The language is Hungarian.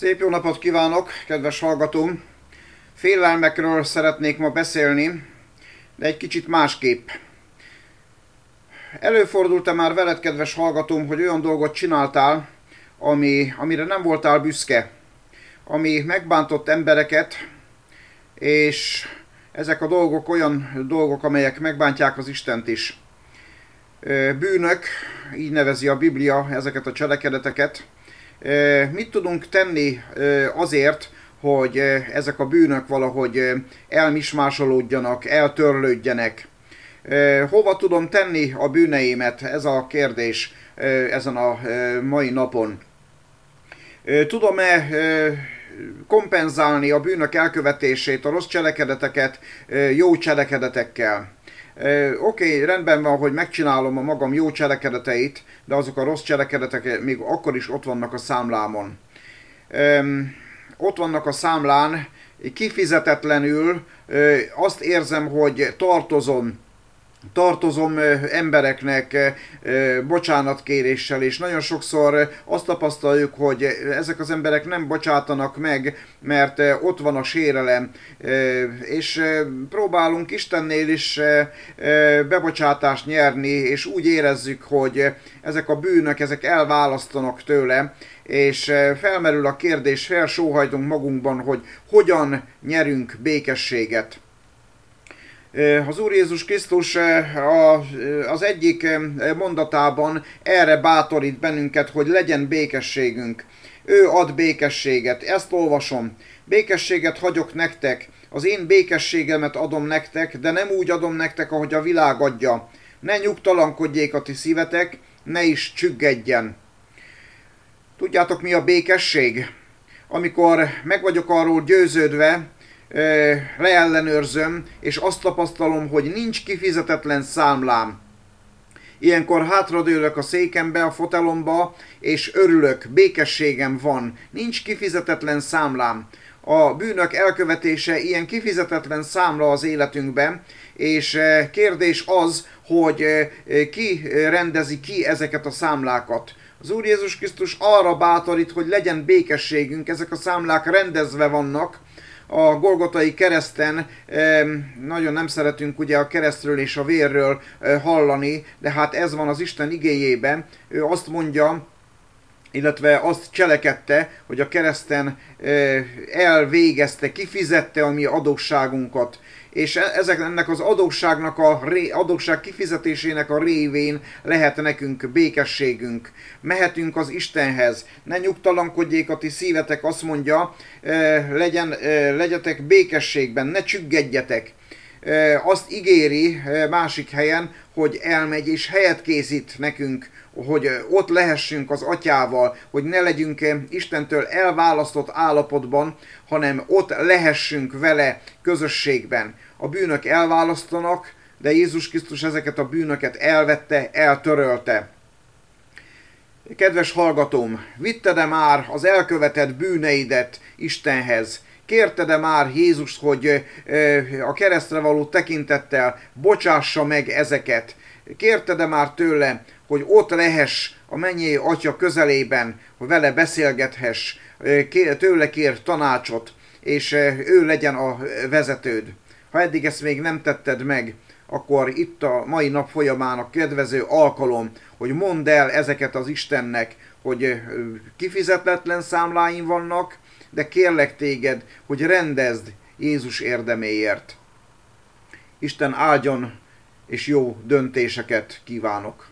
Szép jó napot kívánok, kedves hallgatóm! Félelmekről szeretnék ma beszélni, de egy kicsit másképp. Előfordult-e már veled, kedves hallgatóm, hogy olyan dolgot csináltál, ami, amire nem voltál büszke, ami megbántott embereket, és ezek a dolgok olyan dolgok, amelyek megbántják az Istent is. Bűnök, így nevezi a Biblia ezeket a cselekedeteket, Mit tudunk tenni azért, hogy ezek a bűnök valahogy elmismásolódjanak, eltörlődjenek? Hova tudom tenni a bűneimet? Ez a kérdés ezen a mai napon. Tudom-e kompenzálni a bűnök elkövetését, a rossz cselekedeteket jó cselekedetekkel? Oké, okay, rendben van, hogy megcsinálom a magam jó cselekedeteit, de azok a rossz cselekedetek még akkor is ott vannak a számlámon. Ott vannak a számlán, kifizetetlenül azt érzem, hogy tartozom tartozom embereknek bocsánatkéréssel, és nagyon sokszor azt tapasztaljuk, hogy ezek az emberek nem bocsátanak meg, mert ott van a sérelem, és próbálunk Istennél is bebocsátást nyerni, és úgy érezzük, hogy ezek a bűnök, ezek elválasztanak tőle, és felmerül a kérdés, felsóhajtunk magunkban, hogy hogyan nyerünk békességet. Az Úr Jézus Krisztus az egyik mondatában erre bátorít bennünket, hogy legyen békességünk. Ő ad békességet. Ezt olvasom. Békességet hagyok nektek. Az én békességemet adom nektek, de nem úgy adom nektek, ahogy a világ adja. Ne nyugtalankodjék a ti szívetek, ne is csüggedjen. Tudjátok mi a békesség? Amikor meg vagyok arról győződve, leellenőrzöm, és azt tapasztalom, hogy nincs kifizetetlen számlám. Ilyenkor hátradőlök a székembe, a fotelomba, és örülök, békességem van, nincs kifizetetlen számlám. A bűnök elkövetése ilyen kifizetetlen számla az életünkben, és kérdés az, hogy ki rendezi ki ezeket a számlákat. Az Úr Jézus Krisztus arra bátorít, hogy legyen békességünk, ezek a számlák rendezve vannak, a Golgotai kereszten nagyon nem szeretünk ugye a keresztről és a vérről eh, hallani, de hát ez van az Isten igéjében. Ő azt mondja, illetve azt cselekedte, hogy a kereszten elvégezte, kifizette a mi adósságunkat és e- ezek, ennek az adósságnak a adósság kifizetésének a révén lehet nekünk békességünk. Mehetünk az Istenhez. Ne nyugtalankodjék a ti szívetek, azt mondja, legyen, legyetek békességben, ne csüggedjetek. Azt ígéri másik helyen, hogy elmegy és helyet készít nekünk hogy ott lehessünk az atyával, hogy ne legyünk Istentől elválasztott állapotban, hanem ott lehessünk vele közösségben. A bűnök elválasztanak, de Jézus Krisztus ezeket a bűnöket elvette, eltörölte. Kedves hallgatóm, vitted-e már az elkövetett bűneidet Istenhez? Kérted-e már Jézust, hogy a keresztre való tekintettel bocsássa meg ezeket? Kérted-e már tőle, hogy ott lehess a mennyi atya közelében, hogy vele beszélgethess, tőle kér tanácsot, és ő legyen a vezetőd. Ha eddig ezt még nem tetted meg, akkor itt a mai nap folyamán a kedvező alkalom, hogy mondd el ezeket az Istennek, hogy kifizetetlen számláim vannak, de kérlek téged, hogy rendezd Jézus érdeméért. Isten áldjon és jó döntéseket kívánok!